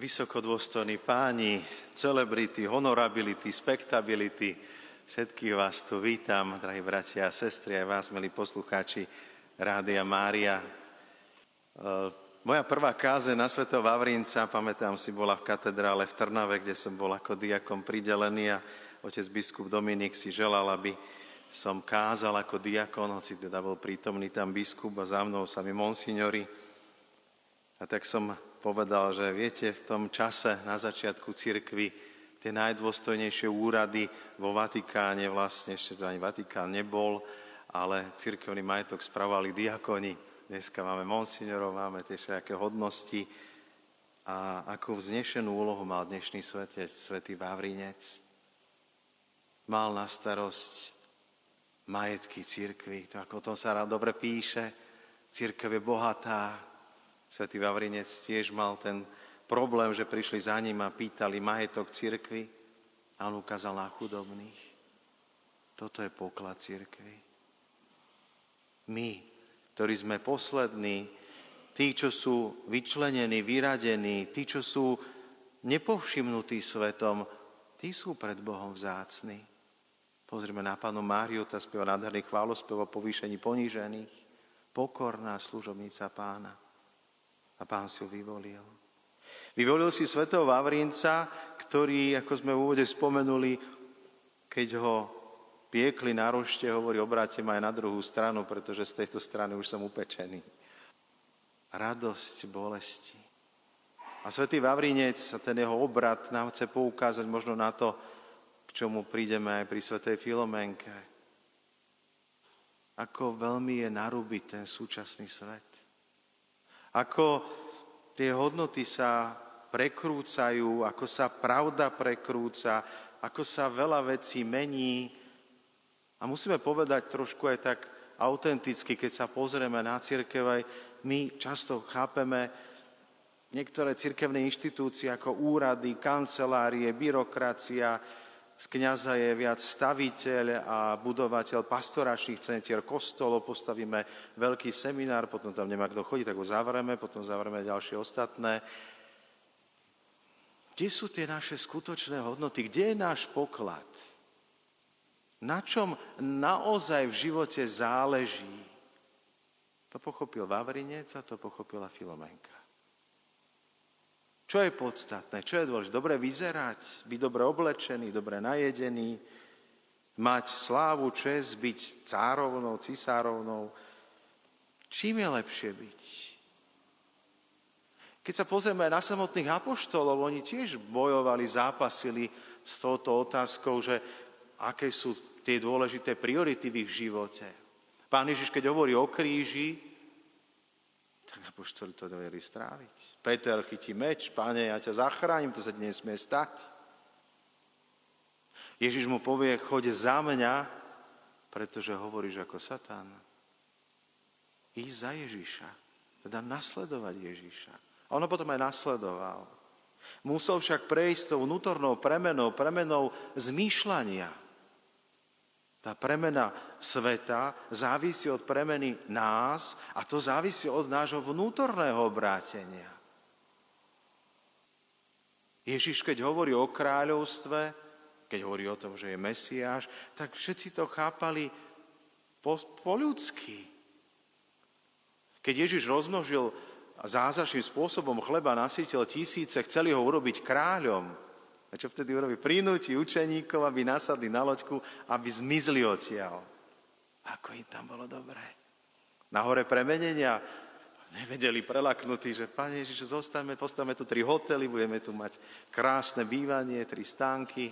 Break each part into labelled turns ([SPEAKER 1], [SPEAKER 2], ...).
[SPEAKER 1] vysokodôstojní páni, celebrity, honorability, spektability, všetkých vás tu vítam, drahí bratia a sestry, aj vás, milí poslucháči Rádia Mária. E, moja prvá káze na Svetého Vavrínca, pamätám si, bola v katedrále v Trnave, kde som bol ako diakom pridelený a otec biskup Dominik si želal, aby som kázal ako diakon, hoci teda bol prítomný tam biskup a za mnou sami monsignori. A tak som povedal, že viete, v tom čase na začiatku cirkvy tie najdôstojnejšie úrady vo Vatikáne, vlastne ešte ani Vatikán nebol, ale cirkevný majetok spravovali diakoni. Dneska máme monsignorov, máme tie všetké hodnosti. A akú vznešenú úlohu mal dnešný svetec, svetý Vavrinec. Mal na starosť majetky cirkvy. To ako o tom sa dobre píše. Církev je bohatá, Svetý Vavrinec tiež mal ten problém, že prišli za ním a pýtali majetok cirkvy a on ukázal na chudobných. Toto je poklad cirkvy. My, ktorí sme poslední, tí, čo sú vyčlenení, vyradení, tí, čo sú nepovšimnutí svetom, tí sú pred Bohom vzácni. Pozrime na pánu Máriu, tá spieva nádherný chválospev o povýšení ponížených. Pokorná služobnica pána a pán si ho vyvolil. Vyvolil si svetého Vavrínca, ktorý, ako sme v úvode spomenuli, keď ho piekli na rošte, hovorí, obrátim aj na druhú stranu, pretože z tejto strany už som upečený. Radosť bolesti. A svätý Vavrínec a ten jeho obrad nám chce poukázať možno na to, k čomu prídeme aj pri svetej Filomenke. Ako veľmi je narúbiť ten súčasný svet. Ako tie hodnoty sa prekrúcajú, ako sa pravda prekrúca, ako sa veľa vecí mení. A musíme povedať trošku aj tak autenticky, keď sa pozrieme na církev, aj my často chápeme niektoré cirkevné inštitúcie ako úrady, kancelárie, byrokracia, z kniaza je viac staviteľ a budovateľ pastoračných centier, kostolov, postavíme veľký seminár, potom tam nemá kto chodiť, tak ho zavrieme, potom zavrieme ďalšie ostatné. Kde sú tie naše skutočné hodnoty? Kde je náš poklad? Na čom naozaj v živote záleží? To pochopil Vavrinec a to pochopila Filomenka. Čo je podstatné? Čo je dôležité? Dobre vyzerať, byť dobre oblečený, dobre najedený, mať slávu, čest, byť cárovnou, cisárovnou. Čím je lepšie byť? Keď sa pozrieme na samotných apoštolov, oni tiež bojovali, zápasili s touto otázkou, že aké sú tie dôležité priority v ich živote. Pán Ježiš, keď hovorí o kríži, tak apoštoli to vedeli stráviť. Peter chytí meč, páne, ja ťa zachránim, to sa ti nesmie stať. Ježiš mu povie, choď za mňa, pretože hovoríš ako Satan. Ísť za Ježiša, teda nasledovať Ježiša. Ono potom aj nasledoval. Musel však prejsť tou vnútornou premenou, premenou zmýšľania. Tá premena sveta závisí od premeny nás a to závisí od nášho vnútorného obrátenia. Ježiš, keď hovorí o kráľovstve, keď hovorí o tom, že je Mesiáš, tak všetci to chápali po, po ľudsky. Keď Ježiš rozmnožil zázračným spôsobom chleba, nasýtil tisíce, chceli ho urobiť kráľom, a čo vtedy urobí? Prinúti učeníkov, aby nasadli na loďku, aby zmizli odtiaľ. Ako im tam bolo dobré. Na hore premenenia nevedeli prelaknutí, že Pane Ježiš, zostaneme, postavíme tu tri hotely, budeme tu mať krásne bývanie, tri stánky.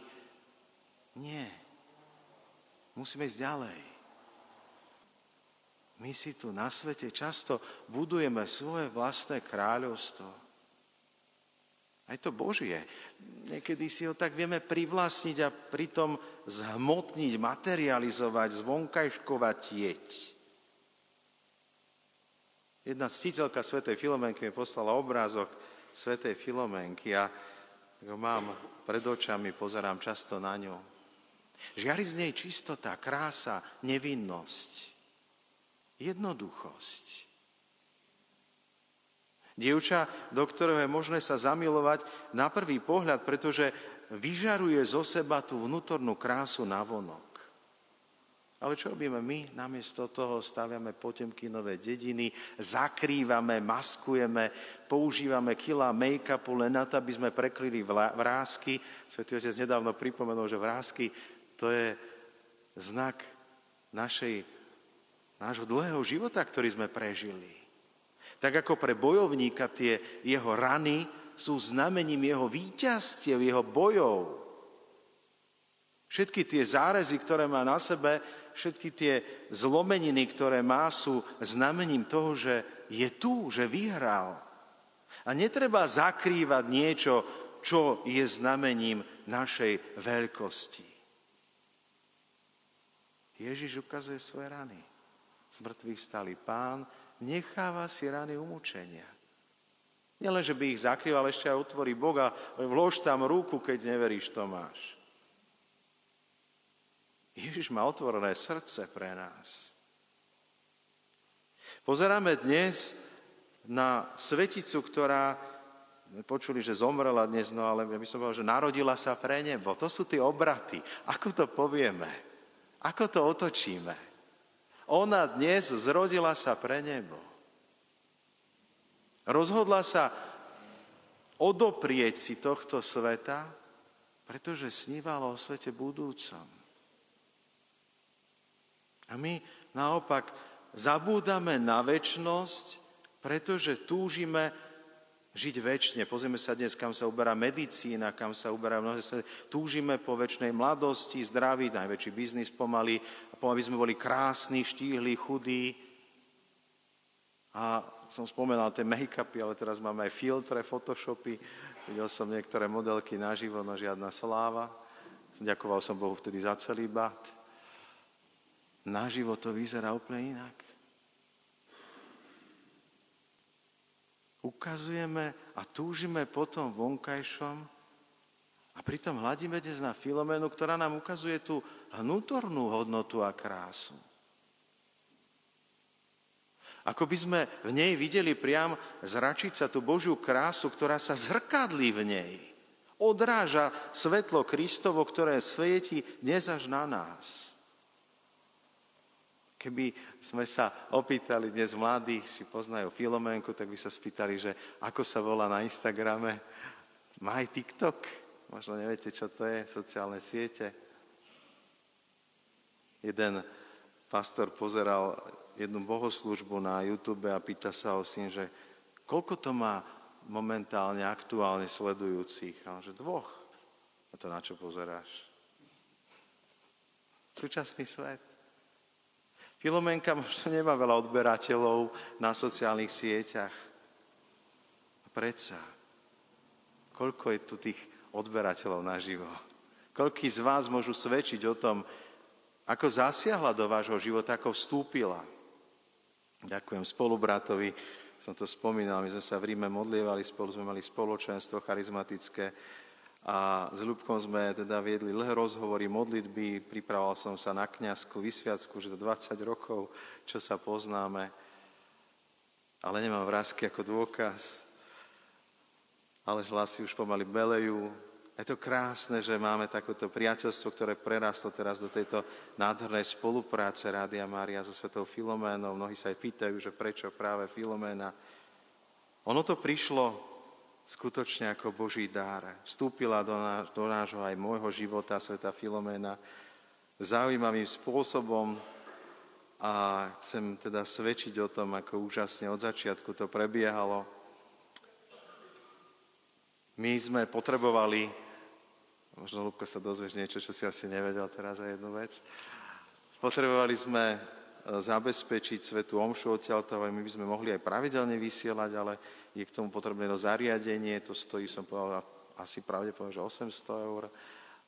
[SPEAKER 1] Nie. Musíme ísť ďalej. My si tu na svete často budujeme svoje vlastné kráľovstvo. Aj to Božie. Niekedy si ho tak vieme privlastniť a pritom zhmotniť, materializovať, zvonkajškovať jeť. Jedna ctiteľka svätej Filomenky mi poslala obrázok svätej Filomenky a ho mám pred očami, pozerám často na ňu. Žiari z nej čistota, krása, nevinnosť, jednoduchosť. Dievča, do ktorého je možné sa zamilovať na prvý pohľad, pretože vyžaruje zo seba tú vnútornú krásu na vonok. Ale čo robíme my? Namiesto toho staviame potemkinové dediny, zakrývame, maskujeme, používame kila make-upu len na to, aby sme prekryli vrázky. Svetý Otec nedávno pripomenul, že vrázky to je znak našej, nášho dlhého života, ktorý sme prežili. Tak ako pre bojovníka tie jeho rany sú znamením jeho víťazstiev, jeho bojov. Všetky tie zárezy, ktoré má na sebe, všetky tie zlomeniny, ktoré má, sú znamením toho, že je tu, že vyhral. A netreba zakrývať niečo, čo je znamením našej veľkosti. Ježiš ukazuje svoje rany. Z mŕtvych stali pán, necháva si rany umúčenia. Nielen, že by ich zakrýval, ešte aj otvorí Boha, vlož tam ruku, keď neveríš, Tomáš. Ježiš má otvorené srdce pre nás. Pozeráme dnes na sveticu, ktorá, počuli, že zomrela dnes, no ale ja by som povedal, že narodila sa pre nebo. To sú tie obraty. Ako to povieme? Ako to otočíme? Ona dnes zrodila sa pre nebo. Rozhodla sa odoprieť si tohto sveta, pretože snívala o svete budúcom. A my naopak zabúdame na väčnosť, pretože túžime žiť väčšine. Pozrieme sa dnes, kam sa uberá medicína, kam sa uberá mnohé. Túžime po väčšnej mladosti, zdraví, najväčší biznis pomaly, aby sme boli krásni, štíhli, chudí. A som spomenal tie make-upy, ale teraz máme aj filtre, photoshopy. Videl som niektoré modelky naživo, no žiadna sláva. Ďakoval som Bohu vtedy za celý bat naživo to vyzerá úplne inak. Ukazujeme a túžime potom vonkajšom a pritom hľadíme dnes na Filomenu, ktorá nám ukazuje tú vnútornú hodnotu a krásu. Ako by sme v nej videli priam zračiť sa tú Božiu krásu, ktorá sa zrkadlí v nej. Odráža svetlo Kristovo, ktoré svieti dnes až na nás. Keby sme sa opýtali dnes mladých, či poznajú Filomenku, tak by sa spýtali, že ako sa volá na Instagrame. Má aj TikTok? Možno neviete, čo to je, sociálne siete. Jeden pastor pozeral jednu bohoslužbu na YouTube a pýta sa ho syn, že koľko to má momentálne aktuálne sledujúcich. A on, že dvoch. A to na čo pozeráš? Súčasný svet. Filomenka možno nemá veľa odberateľov na sociálnych sieťach. Predsa, koľko je tu tých odberateľov naživo? Koľký z vás môžu svedčiť o tom, ako zasiahla do vášho života, ako vstúpila? Ďakujem spolubratovi, som to spomínal, my sme sa v Ríme modlievali spolu, sme mali spoločenstvo charizmatické a s Ľubkom sme teda viedli dlhé rozhovory, modlitby, pripravoval som sa na kniazku, vysviacku, že to 20 rokov, čo sa poznáme, ale nemám vrázky ako dôkaz, ale hlasy už pomaly belejú. Je to krásne, že máme takéto priateľstvo, ktoré prerastlo teraz do tejto nádhernej spolupráce Rádia Mária so Svetou Filoménou. Mnohí sa aj pýtajú, že prečo práve Filoména. Ono to prišlo skutočne ako Boží dár. Vstúpila do, náš, do nášho aj môjho života sveta Filoména zaujímavým spôsobom a chcem teda svedčiť o tom, ako úžasne od začiatku to prebiehalo. My sme potrebovali, možno Lubko sa dozvieš niečo, čo si asi nevedel teraz za jednu vec, potrebovali sme e, zabezpečiť svetu omšu odtiaľto, my by sme mohli aj pravidelne vysielať, ale je k tomu potrebné zariadenie, to stojí, som povedal, asi pravdepodobne, že 800 eur.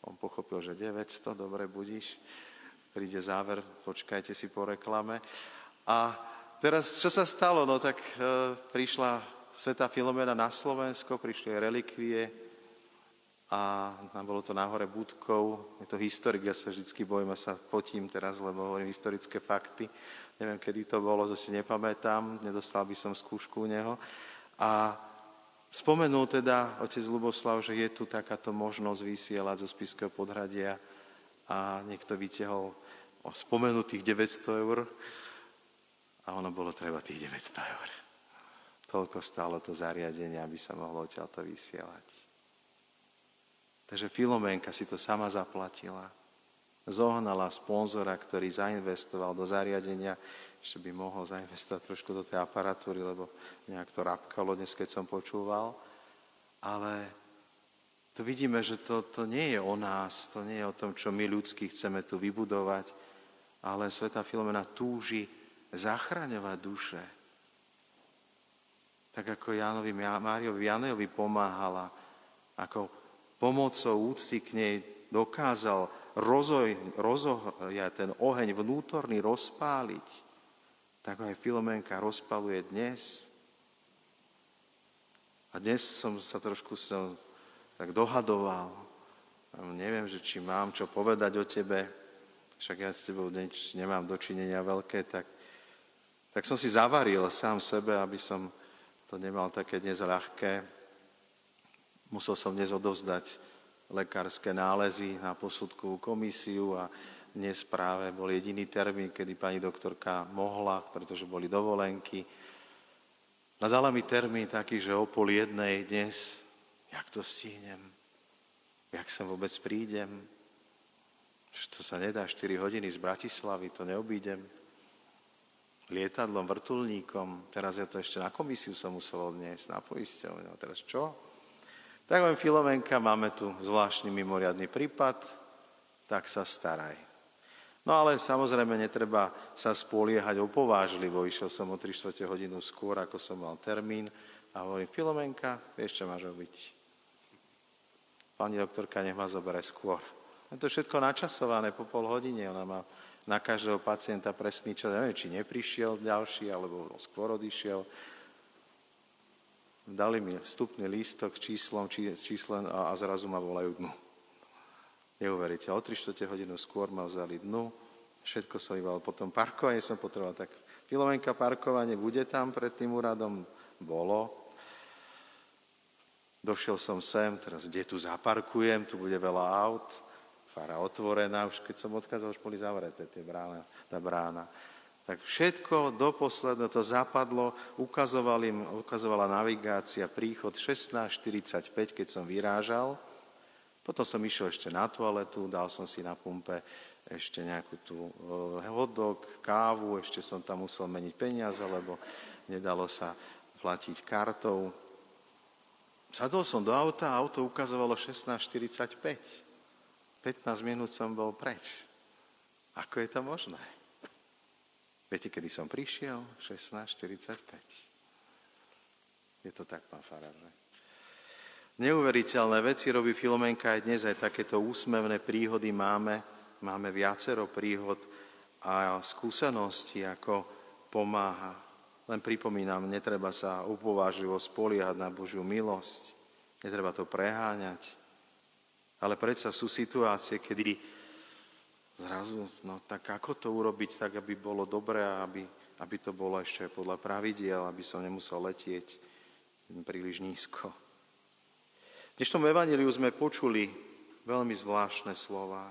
[SPEAKER 1] On pochopil, že 900, dobre, budíš. Príde záver, počkajte si po reklame. A teraz, čo sa stalo? No tak e, prišla Sveta Filomena na Slovensko, prišli relikvie a nám bolo to na hore Budkov. Je to historik, ja sa vždy bojím a sa potím teraz, lebo hovorím historické fakty. Neviem, kedy to bolo, to si nepamätám, nedostal by som skúšku u neho A spomenul teda otec Luboslav, že je tu takáto možnosť vysielať zo Spiského podhradia a niekto vytiahol o spomenutých 900 eur a ono bolo treba tých 900 eur. Toľko stálo to zariadenie, aby sa mohlo odtiaľto vysielať. Takže Filomenka si to sama zaplatila. Zohnala sponzora, ktorý zainvestoval do zariadenia, že by mohol zainvestovať trošku do tej aparatúry, lebo nejak to rapkalo dnes, keď som počúval. Ale tu vidíme, že to, to nie je o nás, to nie je o tom, čo my ľudsky chceme tu vybudovať, ale Sveta Filomena túži zachraňovať duše. Tak ako Jánovi, Máriovi Janejovi pomáhala, ako pomocou úcty k nej dokázal rozoj, ten oheň vnútorný rozpáliť, tak aj Filomenka rozpaluje dnes. A dnes som sa trošku som tak dohadoval. Neviem, že či mám čo povedať o tebe, však ja s tebou nič nemám dočinenia veľké, tak, tak som si zavaril sám sebe, aby som to nemal také dnes ľahké. Musel som dnes odovzdať lekárske nálezy na posudkovú komisiu a dnes práve bol jediný termín, kedy pani doktorka mohla, pretože boli dovolenky. A dala mi termín taký, že o pol jednej dnes, jak to stihnem, jak sem vôbec prídem, to sa nedá 4 hodiny z Bratislavy, to neobídem. Lietadlom, vrtulníkom, teraz ja to ešte na komisiu som musel odniesť, na poisťovňu. Teraz čo? Tak len Filomenka, máme tu zvláštny mimoriadný prípad, tak sa staraj. No ale samozrejme netreba sa spoliehať opovážlivo. Išiel som o 3 čtvrte hodinu skôr, ako som mal termín a hovorím, Filomenka, vieš, čo máš robiť? Pani doktorka, nech ma zobere skôr. Je to všetko načasované po pol hodine. Ona má na každého pacienta presný čas. Neviem, či neprišiel ďalší, alebo skôr odišiel. Dali mi vstupný lístok číslom, či, číslem a, a zrazu ma volajú dnu. Neuveríte, o 3 hodinu skôr ma vzali dnu, všetko som iba potom parkovanie som potreboval, tak Filomenka parkovanie bude tam pred tým úradom? Bolo. Došiel som sem, teraz kde tu zaparkujem, tu bude veľa aut fara otvorená, už keď som odchádzal, už boli zavreté tie brána, tá brána. Tak všetko do posledného to zapadlo, ukazoval im, ukazovala navigácia, príchod 16.45, keď som vyrážal. Potom som išiel ešte na toaletu, dal som si na pumpe ešte nejakú tú eh, hodok, kávu, ešte som tam musel meniť peniaze, lebo nedalo sa platiť kartou. Sadol som do auta a auto ukazovalo 16.45. 15 minút som bol preč. Ako je to možné? Viete, kedy som prišiel? 16.45. Je to tak, pán Farar? Neuveriteľné veci robí Filomenka aj dnes, aj takéto úsmevné príhody máme. Máme viacero príhod a skúsenosti, ako pomáha. Len pripomínam, netreba sa upováživo spoliehať na Božiu milosť. Netreba to preháňať. Ale predsa sú situácie, kedy zrazu, no tak ako to urobiť tak, aby bolo dobré a aby, aby to bolo ešte podľa pravidiel, aby som nemusel letieť príliš nízko. V dnešnom evaníliu sme počuli veľmi zvláštne slova.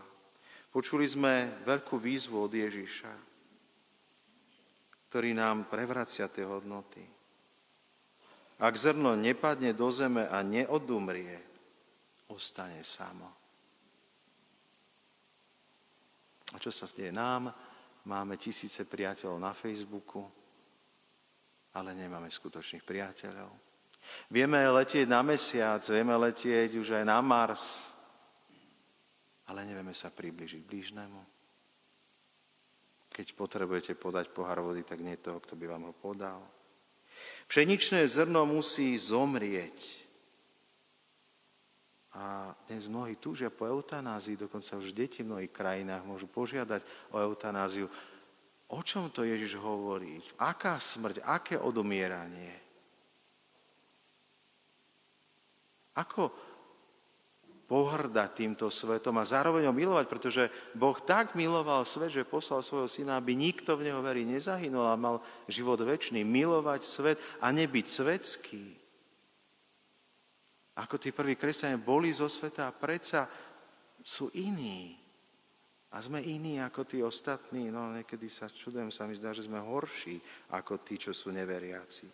[SPEAKER 1] Počuli sme veľkú výzvu od Ježiša, ktorý nám prevracia tie hodnoty. Ak zrno nepadne do zeme a neodumrie, ostane samo. A čo sa deje nám? Máme tisíce priateľov na Facebooku, ale nemáme skutočných priateľov. Vieme letieť na mesiac, vieme letieť už aj na Mars, ale nevieme sa približiť blížnemu. Keď potrebujete podať pohár vody, tak nie toho, kto by vám ho podal. Pšeničné zrno musí zomrieť, a dnes mnohí túžia po eutanázii, dokonca už deti v mnohých krajinách môžu požiadať o eutanáziu. O čom to Ježiš hovorí? Aká smrť, aké odumieranie? Ako pohrdať týmto svetom a zároveň ho milovať, pretože Boh tak miloval svet, že poslal svojho syna, aby nikto v neho verí nezahynul a mal život väčší. Milovať svet a nebyť svetský Ako tí prví kresťania boli zo sveta a predsa sú iní. A sme iní ako tí ostatní. No niekedy sa čudujem, sa mi zdá, že sme horší ako tí, čo sú neveriaci.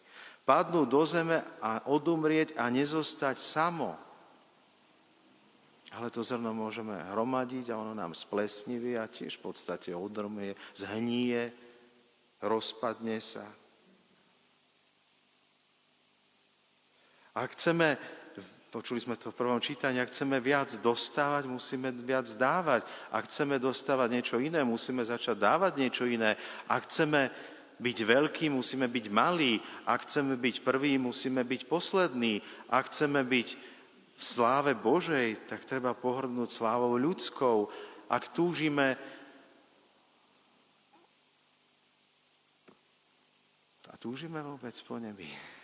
[SPEAKER 1] Padnú do zeme a odumrieť a nezostať samo. Ale to zrno môžeme hromadiť a ono nám splesnivie a tiež v podstate odrmie, zhníje, rozpadne sa. Ak chceme Počuli sme to v prvom čítaní, ak chceme viac dostávať, musíme viac dávať. Ak chceme dostávať niečo iné, musíme začať dávať niečo iné. Ak chceme byť veľký, musíme byť malí. Ak chceme byť prvý, musíme byť poslední. Ak chceme byť v sláve Božej, tak treba pohrdnúť slávou ľudskou. Ak túžime a túžime vôbec po nebi.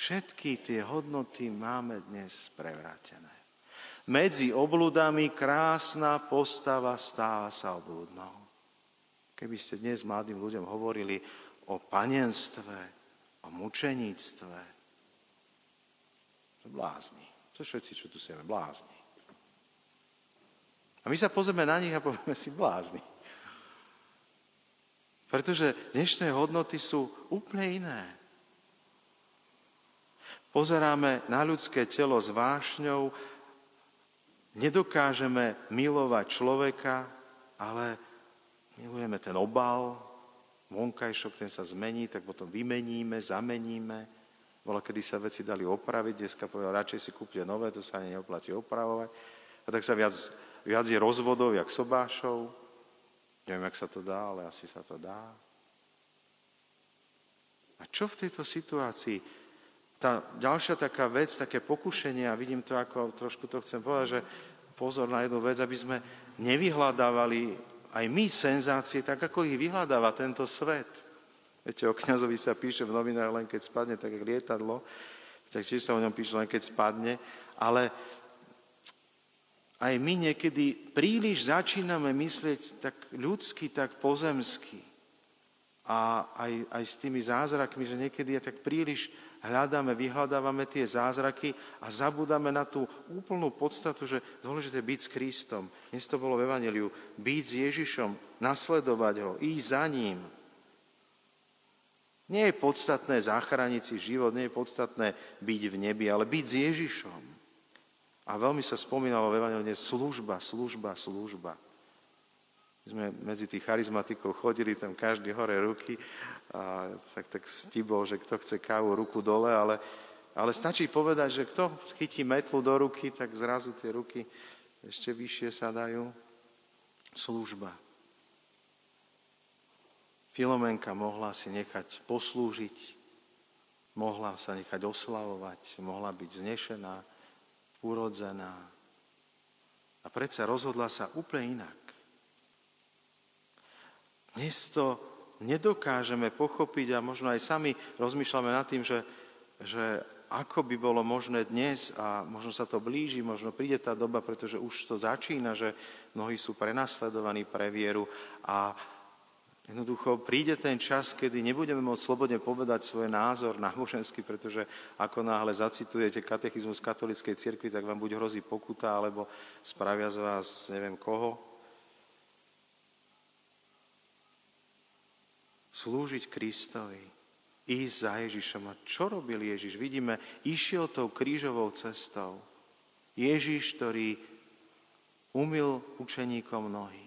[SPEAKER 1] Všetky tie hodnoty máme dnes prevrátené. Medzi obludami krásna postava stáva sa obludnou. Keby ste dnes mladým ľuďom hovorili o panenstve, o mučeníctve, blázni. To všetci, čo tu sieme, blázni. A my sa pozrieme na nich a povieme si blázni. Pretože dnešné hodnoty sú úplne iné. Pozeráme na ľudské telo s vášňou, nedokážeme milovať človeka, ale milujeme ten obal, vonkajšok, ten sa zmení, tak potom vymeníme, zameníme. Bola, kedy sa veci dali opraviť, dneska povedal, radšej si kúpte nové, to sa ani neoplatí opravovať. A tak sa viac, viac je rozvodov, jak sobášov. Neviem, jak sa to dá, ale asi sa to dá. A čo v tejto situácii tá ďalšia taká vec, také pokušenie, a vidím to ako, trošku to chcem povedať, že pozor na jednu vec, aby sme nevyhľadávali aj my senzácie, tak ako ich vyhľadáva tento svet. Viete, o kňazovi sa píše v novinách len keď spadne, tak jak lietadlo, tak tiež sa o ňom píše len keď spadne, ale aj my niekedy príliš začíname myslieť tak ľudsky, tak pozemsky. A aj, aj s tými zázrakmi, že niekedy je tak príliš hľadáme, vyhľadávame tie zázraky a zabúdame na tú úplnú podstatu, že dôležité byť s Kristom. Dnes to bolo v Evangeliu. Byť s Ježišom, nasledovať ho, ísť za ním. Nie je podstatné zachrániť si život, nie je podstatné byť v nebi, ale byť s Ježišom. A veľmi sa spomínalo v Evangeliu služba, služba, služba sme medzi tých charizmatikov chodili, tam každý hore ruky a tak, tak stibol, že kto chce kávu, ruku dole, ale, ale stačí povedať, že kto chytí metlu do ruky, tak zrazu tie ruky ešte vyššie sa dajú. Služba. Filomenka mohla si nechať poslúžiť, mohla sa nechať oslavovať, mohla byť znešená, urodzená. A predsa rozhodla sa úplne inak. Dnes to nedokážeme pochopiť a možno aj sami rozmýšľame nad tým, že, že ako by bolo možné dnes a možno sa to blíži, možno príde tá doba, pretože už to začína, že mnohí sú prenasledovaní pre vieru a jednoducho príde ten čas, kedy nebudeme môcť slobodne povedať svoj názor náboženský, pretože ako náhle zacitujete katechizmus katolíckej cirkvi, tak vám buď hrozí pokuta, alebo spravia z vás neviem koho, slúžiť Kristovi, ísť za Ježišom. A čo robil Ježiš? Vidíme, išiel tou krížovou cestou. Ježiš, ktorý umil učeníkom nohy.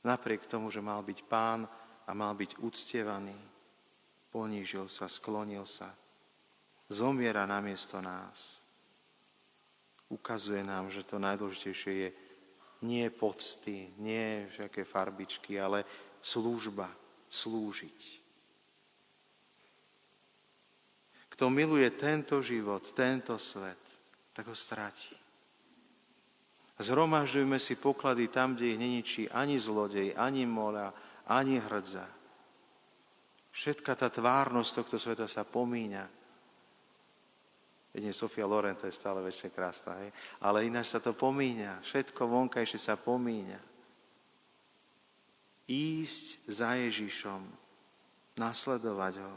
[SPEAKER 1] Napriek tomu, že mal byť pán a mal byť uctievaný, ponížil sa, sklonil sa, zomiera namiesto nás. Ukazuje nám, že to najdôležitejšie je nie pocty, nie všaké farbičky, ale služba, slúžiť. Kto miluje tento život, tento svet, tak ho stratí. Zhromažďujme si poklady tam, kde ich neničí ani zlodej, ani mola, ani hrdza. Všetka tá tvárnosť tohto sveta sa pomíňa. Jedine Sofia Loren, to je stále väčšie krásna, hej? ale ináč sa to pomíňa. Všetko vonkajšie sa pomíňa ísť za Ježišom, nasledovať ho.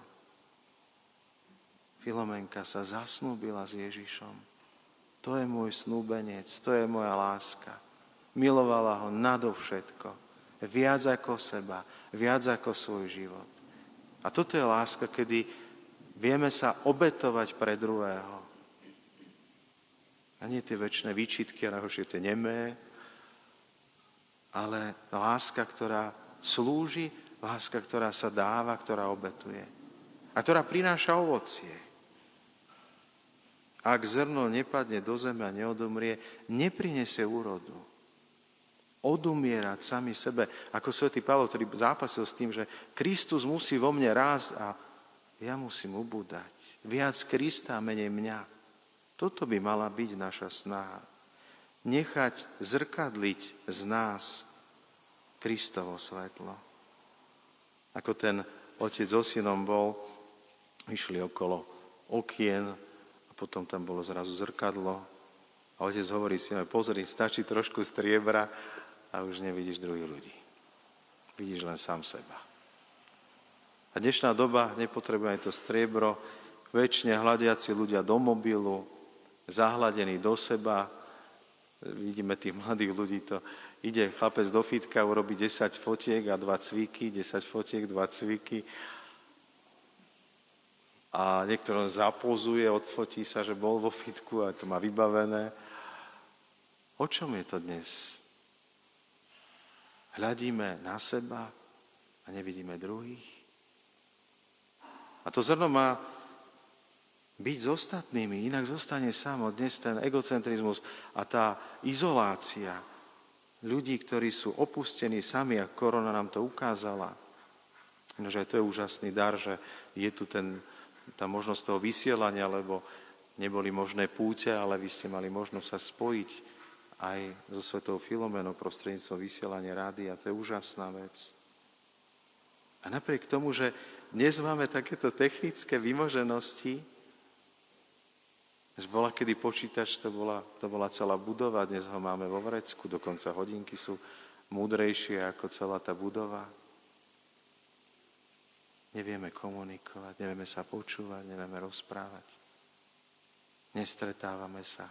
[SPEAKER 1] Filomenka sa zasnúbila s Ježišom. To je môj snúbenec, to je moja láska. Milovala ho nadovšetko. Viac ako seba, viac ako svoj život. A toto je láska, kedy vieme sa obetovať pre druhého. A nie tie väčšie výčitky, a nahošie tie nemé, ale láska, ktorá slúži, láska, ktorá sa dáva, ktorá obetuje. A ktorá prináša ovocie. Ak zrno nepadne do zeme a neodomrie, neprinesie úrodu. Odumierať sami sebe, ako svätý Pavol, ktorý zápasil s tým, že Kristus musí vo mne rásť a ja musím ubúdať. Viac Krista menej mňa. Toto by mala byť naša snaha. Nechať zrkadliť z nás Kristovo svetlo. Ako ten otec so synom bol, išli okolo okien, potom tam bolo zrazu zrkadlo a otec hovorí si, pozri, stačí trošku striebra a už nevidíš druhých ľudí. Vidíš len sám seba. A dnešná doba nepotrebuje aj to striebro, väčšine hľadiaci ľudia do mobilu, zahladení do seba. Vidíme tých mladých ľudí, to ide chlapec do fitka, urobí 10 fotiek a dva cviky, 10 fotiek, dva cviky a niekto zapozuje, odfotí sa, že bol vo fitku a to má vybavené. O čom je to dnes? Hľadíme na seba a nevidíme druhých? A to zrno má byť s ostatnými, inak zostane samo. Dnes ten egocentrizmus a tá izolácia ľudí, ktorí sú opustení sami, a korona nám to ukázala. No, že to je úžasný dar, že je tu ten tá možnosť toho vysielania, lebo neboli možné púte, ale vy ste mali možnosť sa spojiť aj so Svetou Filomenou prostredníctvom vysielania rády a to je úžasná vec. A napriek tomu, že dnes máme takéto technické vymoženosti, že bola kedy počítač, to bola, to bola celá budova, dnes ho máme vo vrecku, dokonca hodinky sú múdrejšie ako celá tá budova. Nevieme komunikovať, nevieme sa počúvať, nevieme rozprávať. Nestretávame sa.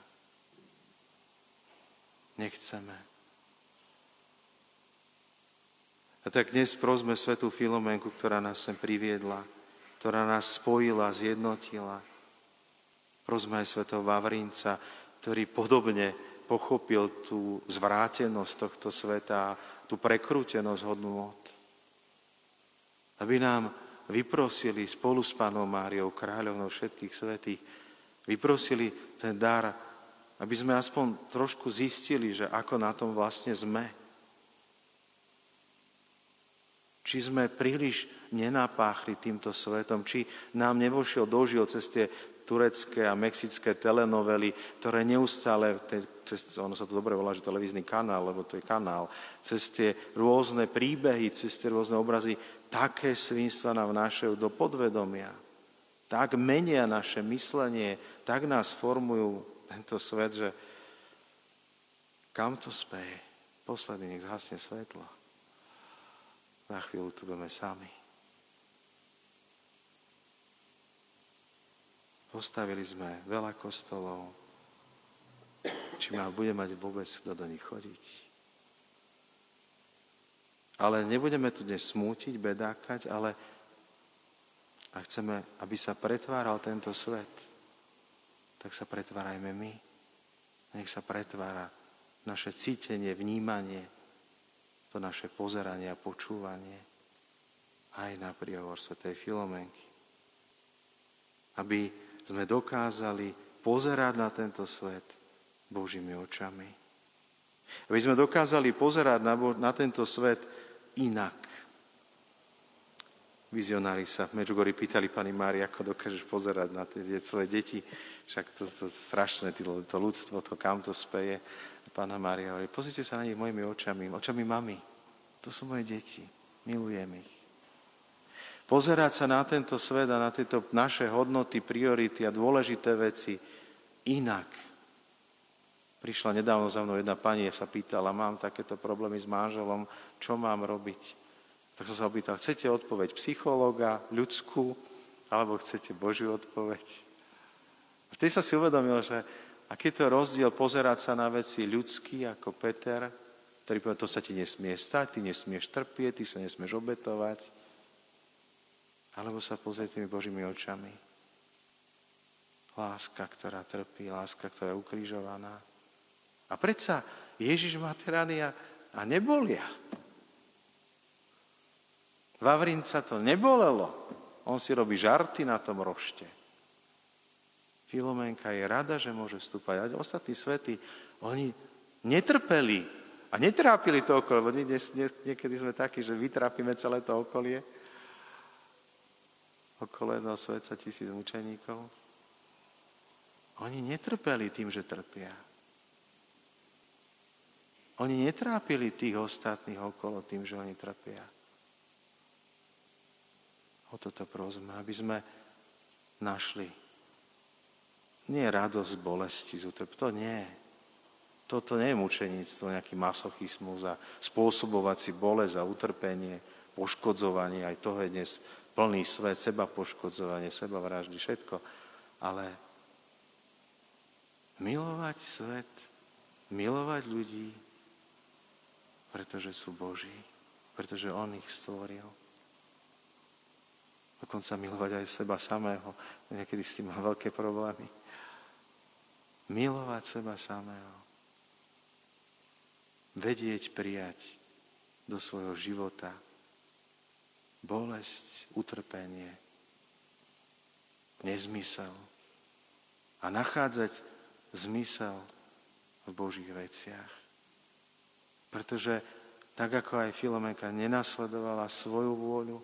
[SPEAKER 1] Nechceme. A tak dnes prosme Svetú Filomenku, ktorá nás sem priviedla, ktorá nás spojila, zjednotila. Prosme aj Svetého Vavrinca, ktorý podobne pochopil tú zvrátenosť tohto sveta, tú prekrútenosť hodnú od. Aby nám vyprosili spolu s Pánom Máriou, kráľovnou všetkých svetých, vyprosili ten dar, aby sme aspoň trošku zistili, že ako na tom vlastne sme. Či sme príliš nenapáchli týmto svetom, či nám nevošiel dožil cez tie turecké a mexické telenovely, ktoré neustále, cez, ono sa to dobre volá, že televízny kanál, lebo to je kanál, cez tie rôzne príbehy, cez tie rôzne obrazy, také svinstva nám vnášajú do podvedomia. Tak menia naše myslenie, tak nás formujú tento svet, že kam to speje? Posledný nech zhasne svetlo. Na chvíľu tu budeme sami. Postavili sme veľa kostolov. Či ma bude mať vôbec kto do nich chodiť. Ale nebudeme tu dnes smútiť, bedákať, ale a chceme, aby sa pretváral tento svet, tak sa pretvárajme my. Nech sa pretvára naše cítenie, vnímanie, to naše pozeranie a počúvanie aj na príhovor Svetej Filomenky. Aby sme dokázali pozerať na tento svet Božími očami. Aby sme dokázali pozerať na, na tento svet inak. Vizionári sa v Medžugori pýtali pani Mári, ako dokážeš pozerať na tie svoje deti. Však to, to, strašné, to, to ľudstvo, to kam to speje. Pána Mária hovorí, pozrite sa na nich mojimi očami, očami mami. To sú moje deti. Milujem ich. Pozerať sa na tento svet a na tieto naše hodnoty, priority a dôležité veci inak. Prišla nedávno za mnou jedna pani a sa pýtala, mám takéto problémy s manželom, čo mám robiť? Tak som sa opýtal, chcete odpoveď psychológa, ľudskú, alebo chcete Božiu odpoveď? Vtedy sa si uvedomil, že aký je rozdiel pozerať sa na veci ľudský ako Peter, ktorý povie, to sa ti nesmie stať, ty nesmieš trpieť, ty sa nesmieš obetovať, alebo sa pozrieť tými Božími očami. Láska, ktorá trpí, láska, ktorá je ukrižovaná. A predsa Ježiš má rany a, nebolia. Vavrinca to nebolelo. On si robí žarty na tom rošte. Filomenka je rada, že môže vstúpať. A ostatní svety, oni netrpeli a netrápili to okolie, lebo niekedy sme takí, že vytrápime celé to okolie. Okolo jedného sveta tisíc mučeníkov. Oni netrpeli tým, že trpia. Oni netrápili tých ostatných okolo tým, že oni trpia. O toto prosme, aby sme našli nie radosť bolesti z utrp. To nie. Toto nie je mučeníctvo, nejaký masochizmus a spôsobovať si bolesť a utrpenie, poškodzovanie. Aj toho je dnes plný svet, seba poškodzovanie, seba vraždy, všetko. Ale milovať svet, milovať ľudí, pretože sú Boží, pretože On ich stvoril. Dokonca milovať aj seba samého. Niekedy s tým má veľké problémy. Milovať seba samého. Vedieť prijať do svojho života bolesť, utrpenie, nezmysel a nachádzať zmysel v Božích veciach. Pretože tak ako aj Filomenka nenasledovala svoju vôľu,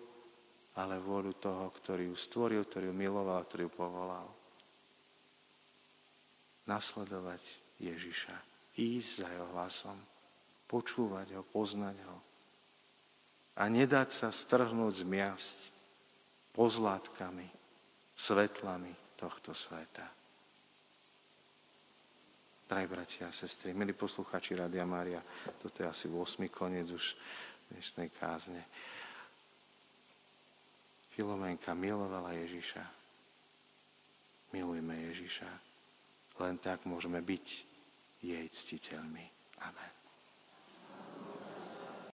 [SPEAKER 1] ale vôľu toho, ktorý ju stvoril, ktorý ju miloval, ktorý ju povolal. Nasledovať Ježiša. Ísť za jeho hlasom. Počúvať ho, poznať ho. A nedať sa strhnúť z miast pozlátkami, svetlami tohto sveta. Drahí bratia a sestry, milí posluchači Radia Mária, toto je asi 8. koniec už dnešnej kázne. Filomenka milovala Ježiša. Milujme Ježiša. Len tak môžeme byť jej ctiteľmi. Amen.